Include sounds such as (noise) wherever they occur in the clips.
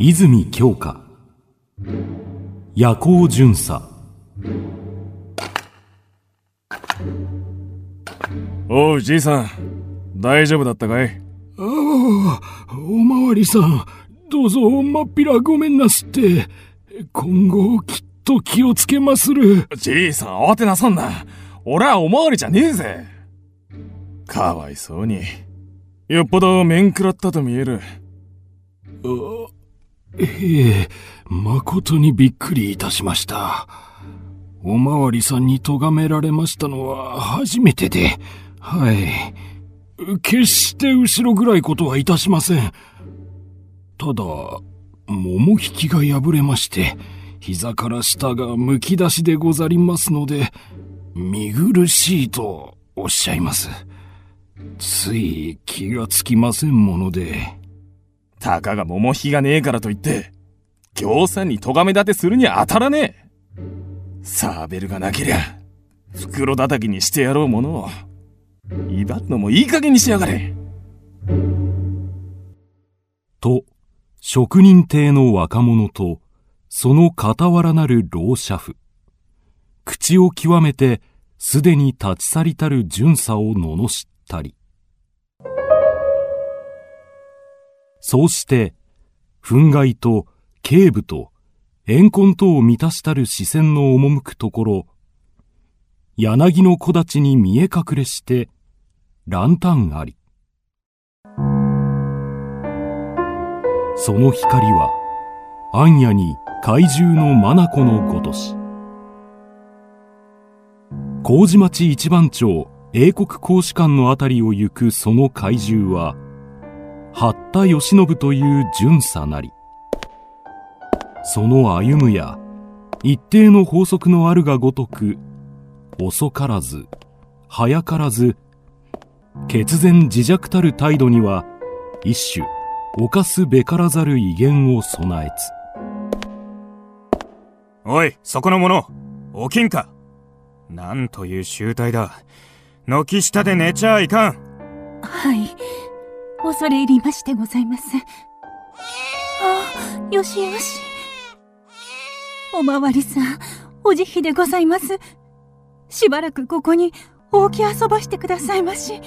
泉京香夜行巡査。おうじいさん。大丈夫だったかい？ああおまわりさん。どうぞまっぴらごめんなすって。今後きっと気をつけまする。じいさん慌てなさんな。俺はおまわりじゃねえぜ。かわいそうに。よっぽど面食らったと見える。あええ誠にびっくりいたしました。おまわりさんに咎められましたのは初めてで。はい。決して後ろ暗いことはいたしません。ただ桃引きが破れまして膝から下がむき出しでござりますので見苦しいとおっしゃいます。つい気がつきませんもので。たかが桃引きがねえからといって行さんに咎め立てするには当たらねえ。サーベルがなけりゃ袋叩きにしてやろうものを威張るのもいい加減にしやがれ。と職人邸の若者とその傍らなる老車夫口を極めてすでに立ち去りたる巡査を罵ったり。そうして憤慨と警部と怨恨とを満たしたる視線の赴くところ柳の木立に見え隠れしてランタンあり。その光は暗夜に怪獣の眼のごとし麹町一番町英国公使館のあたりを行くその怪獣は八田義信という巡査なり。その歩むや一定の法則のあるがごとく遅からず早からず決然自弱たる態度には一種犯すべからざる威厳を備えつ。おいそこの者起きんか。なんという集体だ。軒下で寝ちゃいかん。はい恐れ入りましてございます。ああよしよし。おまわりさんお慈悲でございます。しばらくここに大き遊ばしてくださいまし。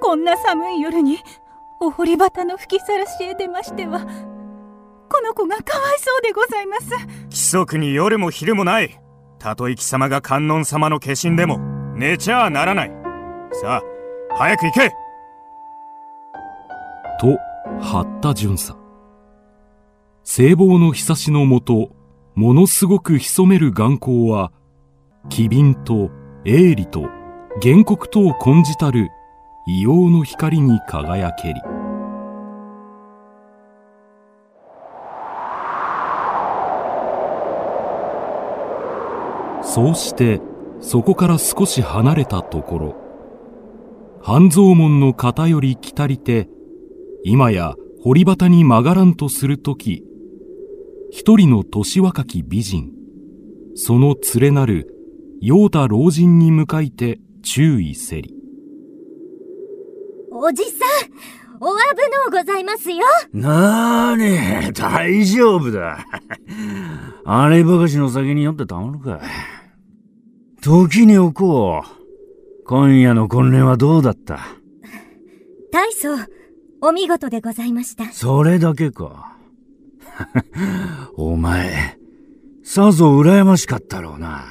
こんな寒い夜にお堀端の吹きさらしへ出ましてはこの子がかわいそうでございます。規則に夜も昼もない。たとえ貴様が観音様の化身でも寝ちゃあならない。さあ早く行け。と八田巡査。聖望の日差しのもとものすごく潜める眼光は機敏と鋭利と原告とを根じたる異様の光に輝けり。そうしてそこから少し離れたところ半蔵門の片より来たりて今や堀端に曲がらんとするとき一人の年若き美人その連れなる陽太老人に向かいて注意せり。おじさんお危のうございますよ。なーに大丈夫だ。(laughs) あればかしの酒に酔ってたまるか。時に置こう。今夜の婚礼はどうだった？大層お見事でございました。それだけか。(laughs) お前さぞ羨ましかったろうな。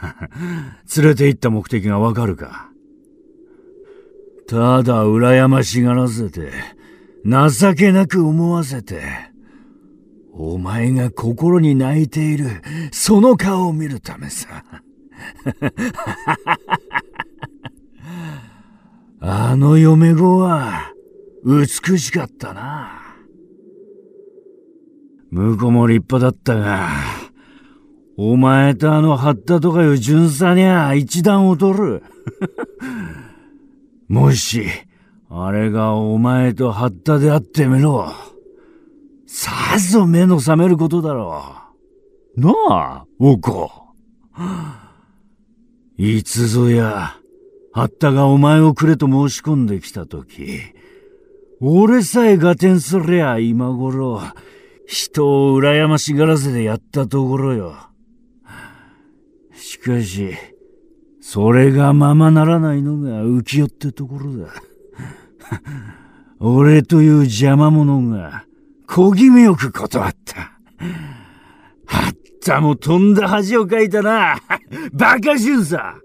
(laughs) 連れて行った目的がわかるか。ただ羨ましがらせて、情けなく思わせて、お前が心に泣いている、その顔を見るためさ。(laughs) あの嫁子は、美しかったな。婿も立派だったが、お前とあの八田とかいう巡査にゃ一段劣る。(laughs) もし、あれがお前と八田であってみろ。さぞ目の覚めることだろう。なあ、お子。いつぞや、八田がお前をくれと申し込んできたとき、俺さえ合点すりゃ今頃、人を羨ましがらせてやったところよ。しかし、それがままならないのが浮世ってところだ。(laughs) 俺という邪魔者が小気味よく断った。はったも飛んだ恥をかいたな。バカ巡査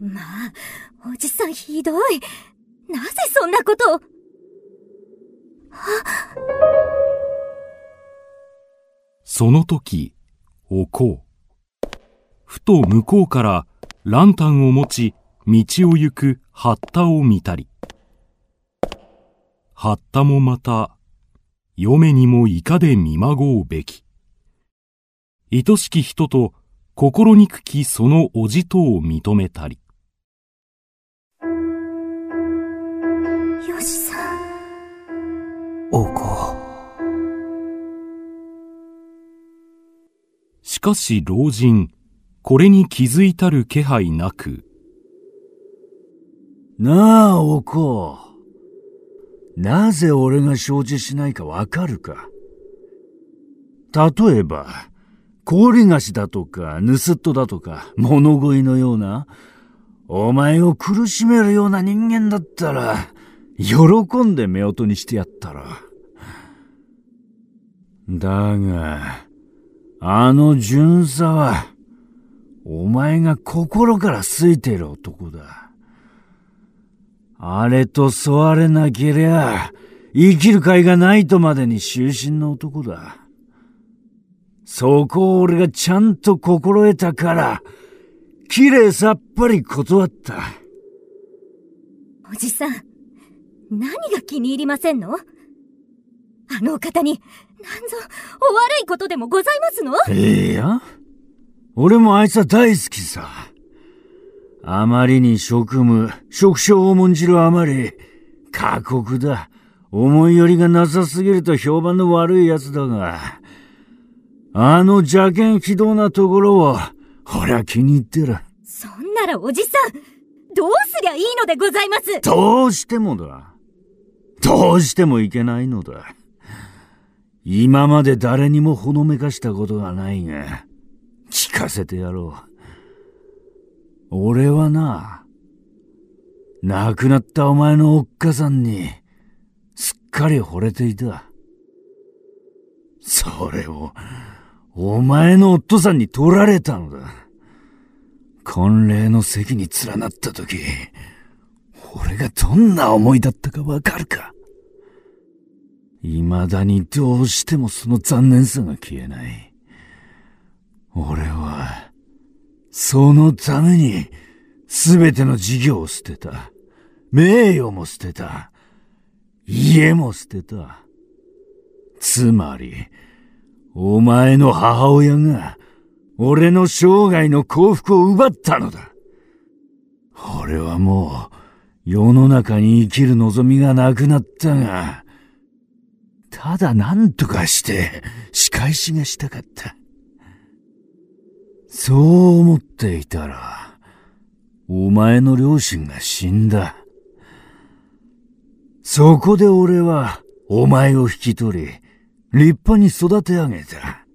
まあ、おじさんひどい。なぜそんなことを。その時、おこう。ふと向こうからランタンを持ち、道を行く八田を見たり。八田もまた、嫁にもいかで見まごうべき。愛しき人と心憎きそのおじとを認めたり。よしさん。おこ。しかし老人、これに気づいたる気配なく。なあ、おこ。なぜ俺が承知しないかわかるか例えば、氷菓子だとか、盗っ人だとか、物乞いのような、お前を苦しめるような人間だったら、喜んで夫婦にしてやったら。だが、あの巡査は、お前が心から好いてる男だ。あれと添われなけりゃ、生きる甲斐がないとまでに終身の男だ。そこを俺がちゃんと心得たから、きれいさっぱり断った。おじさん、何が気に入りませんの？あのお方に、なんぞ、お悪いことでもございますの？いや、俺もあいつは大好きさ。あまりに職務、職傷を重んじるあまり、過酷だ。思いよりがなさすぎると評判の悪い奴だが、あの邪険非道なところを、ほら気に入ってる。そんならおじさん、どうすりゃいいのでございます？どうしてもだ。どうしてもいけないのだ。今まで誰にもほのめかしたことがないが、聞かせてやろう。俺はな、亡くなったお前のおっかさんに、すっかり惚れていた。それを、お前の夫さんに取られたのだ。婚礼の席に連なった時、がどんな思いだったかわかるか未だにどうしてもその残念さが消えない。俺は、そのために、すべての事業を捨てた。名誉も捨てた。家も捨てた。つまり、お前の母親が、俺の生涯の幸福を奪ったのだ。俺はもう、世の中に生きる望みがなくなったが、ただ何とかして仕返しがしたかった。そう思っていたら、お前の両親が死んだ。そこで俺はお前を引き取り、立派に育て上げた。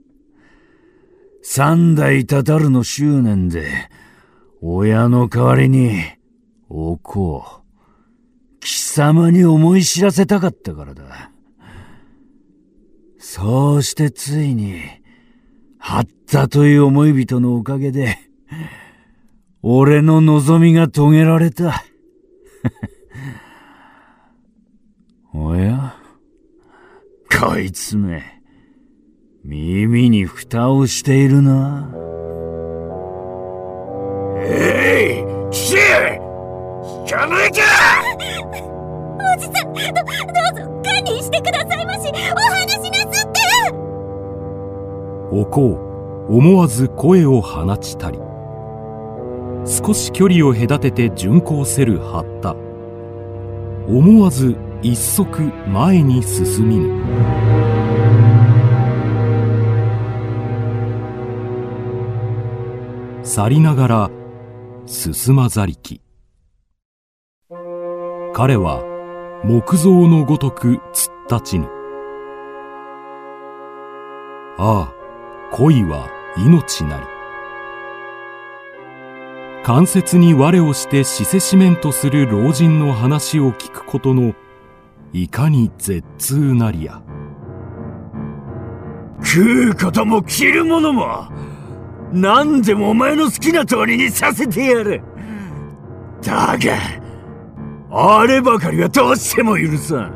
三代たたるの執念で、親の代わりに、おこう、様に思い知らせたかったからだ。そうしてついに、八田という思い人のおかげで、俺の望みが遂げられた。(laughs) おや？こいつめ、耳に蓋をしているな。えい聞け聞かないかおじさん、ど、どうぞ、堪忍してくださいましお話なすって。おこう、思わず声を放ちたり。少し距離を隔てて巡行せる八田。思わず一足前に進みぬ。去りながら進まざりき。彼は木造のごとく突っ立ちぬ。ああ恋は命なり。関節に我をして死せしめんとする老人の話を聞くことのいかに絶痛なりや。食うことも着るものも何でもお前の好きな通りにさせてやる。だがあればかりはどうしても許さん。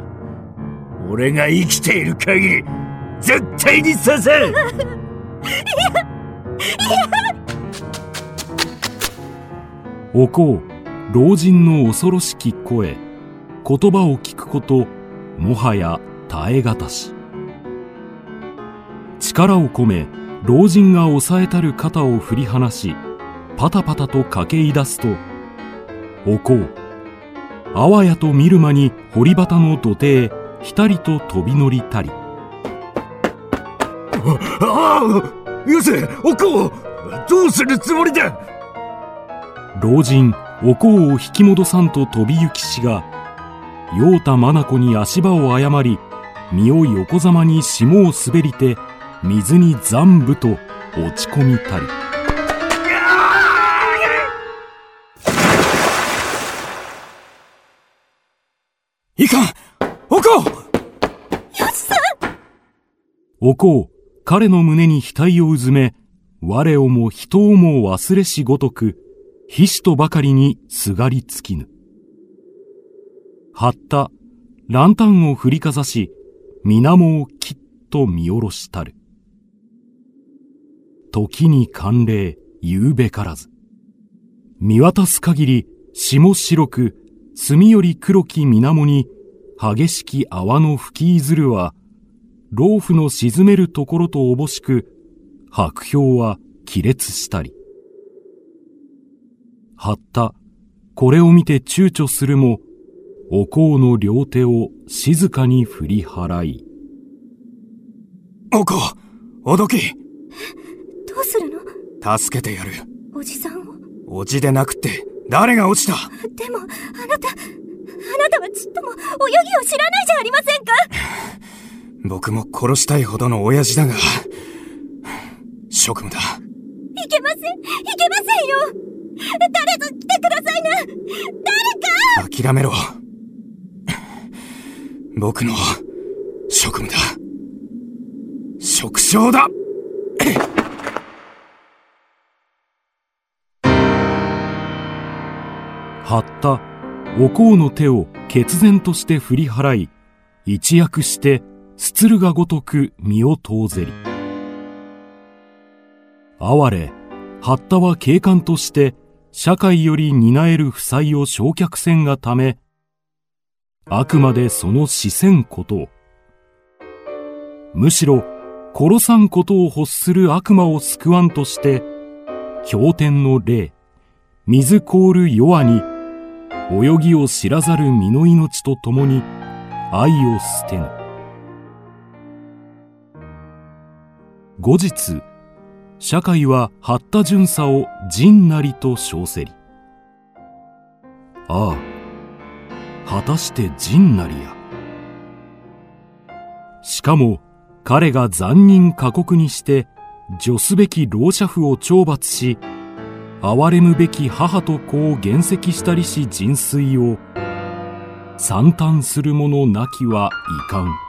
俺が生きている限り絶対にさせん。い (laughs) やいや。おこう老人の恐ろしき声。言葉を聞くこともはや耐え難し。力を込め老人が押さえたる肩を振り離しパタパタと駆けい出すとおこうあわやと見る間に堀端の土手へひたりと飛び乗りたり。ああよせおこうどうするつもりだ老人おこうを引き戻さんと飛び行きしが陽太眼に足場を誤り身を横ざまに霜を滑りて水に残部と落ち込みたりおこう！よしさん！おこう。彼の胸に額をうずめ我をも人をも忘れしごとくひしとばかりにすがりつきぬ。はったランタンを振りかざし水面をきっと見下ろしたる。時に寒冷夕べからず。見渡す限り霜白く墨より黒き水面に激しき泡の吹きいずるは老夫の沈めるところとおぼしく白氷は亀裂したり。はった。これを見て躊躇するもおこうの両手を静かに振り払い。おこうおどき。どうするの？助けてやる。おじさんを。おじでなくって誰が落ちた？でもあなたあなたはちっとも泳ぎを知らないじゃありませんか。僕も殺したいほどの親父だが。職務だ。いけません。いけませんよ。誰ぞ来てくださいな。誰か。諦めろ。僕の職務だ。職掌だ。張ったおこうの手を決然として振り払い一躍してすつるがごとく身を遠ぜり。哀れ八田は警官として社会より担える負債を焼却せんがためあくまでその死せんことを。むしろ殺さんことを欲する悪魔を救わんとして経典の霊水凍る弱に泳ぎを知らざる身の命と共に愛を捨てぬ。後日社会は八田巡査を仁なりと称せり。ああ果たして仁なりや。しかも彼が残忍過酷にして助すべき老舎婦を懲罰し憐れむべき母と子を減責したりし人水を惨憺する者なきはいかん。